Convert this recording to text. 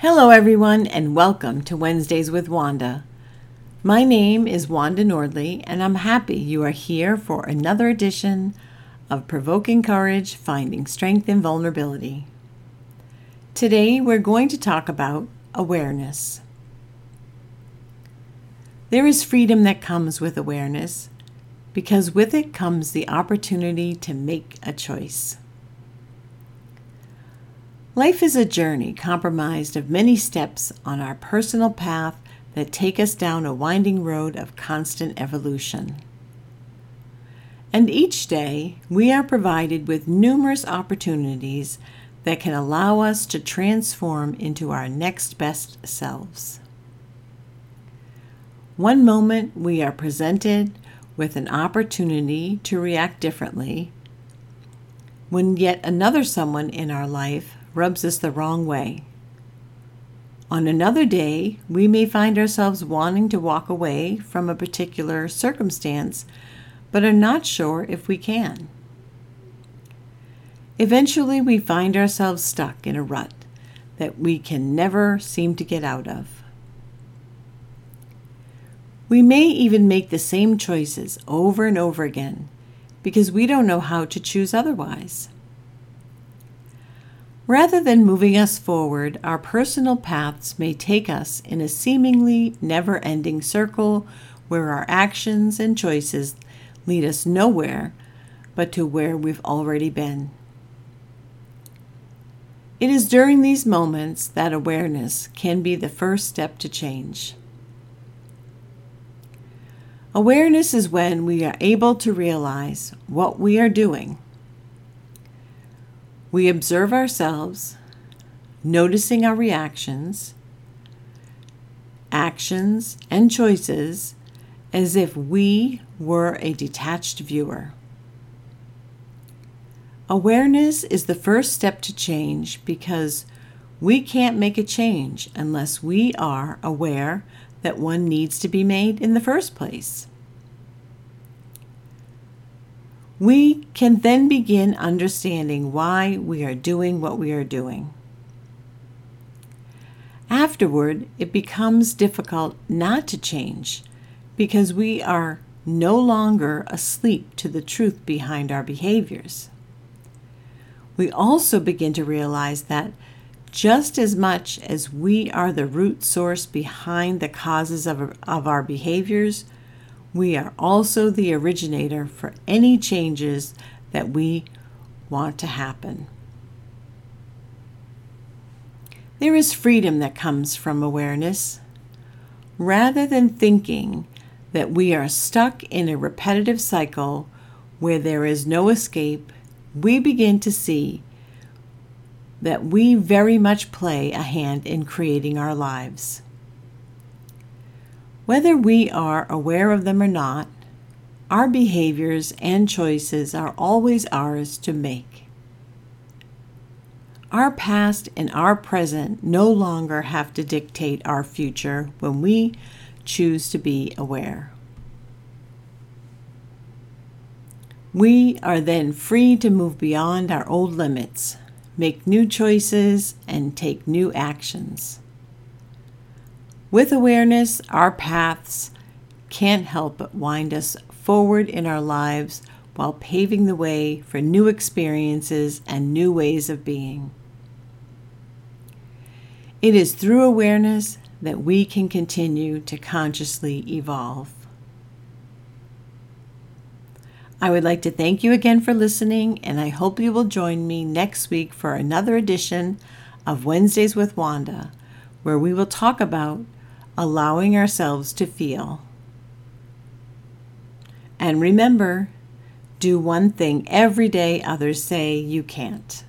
Hello, everyone, and welcome to Wednesdays with Wanda. My name is Wanda Nordley, and I'm happy you are here for another edition of Provoking Courage Finding Strength in Vulnerability. Today, we're going to talk about awareness. There is freedom that comes with awareness because with it comes the opportunity to make a choice. Life is a journey comprised of many steps on our personal path that take us down a winding road of constant evolution. And each day, we are provided with numerous opportunities that can allow us to transform into our next best selves. One moment, we are presented with an opportunity to react differently, when yet another someone in our life rubs us the wrong way. On another day, we may find ourselves wanting to walk away from a particular circumstance, but are not sure if we can. Eventually, we find ourselves stuck in a rut that we can never seem to get out of. We may even make the same choices over and over again because we don't know how to choose otherwise. Rather than moving us forward, our personal paths may take us in a seemingly never ending circle where our actions and choices lead us nowhere but to where we've already been. It is during these moments that awareness can be the first step to change. Awareness is when we are able to realize what we are doing we observe ourselves, noticing our reactions, actions, and choices as if we were a detached viewer. Awareness is the first step to change because we can't make a change unless we are aware that one needs to be made in the first place. We can then begin understanding why we are doing what we are doing. Afterward, it becomes difficult not to change because we are no longer asleep to the truth behind our behaviors. We also begin to realize that just as much as we are the root source behind the causes of, of our behaviors, we are also the originator for any changes that we want to happen. There is freedom that comes from awareness. Rather than thinking that we are stuck in a repetitive cycle where there is no escape, we begin to see that we very much play a hand in creating our lives. Whether we are aware of them or not, our behaviors and choices are always ours to make. Our past and our present no longer have to dictate our future when we choose to be aware. We are then free to move beyond our old limits, make new choices, and take new actions. With awareness, our paths can't help but wind us forward in our lives while paving the way for new experiences and new ways of being. It is through awareness that we can continue to consciously evolve. I would like to thank you again for listening, and I hope you will join me next week for another edition of Wednesdays with Wanda, where we will talk about allowing ourselves to feel. And remember, do one thing every day others say you can't.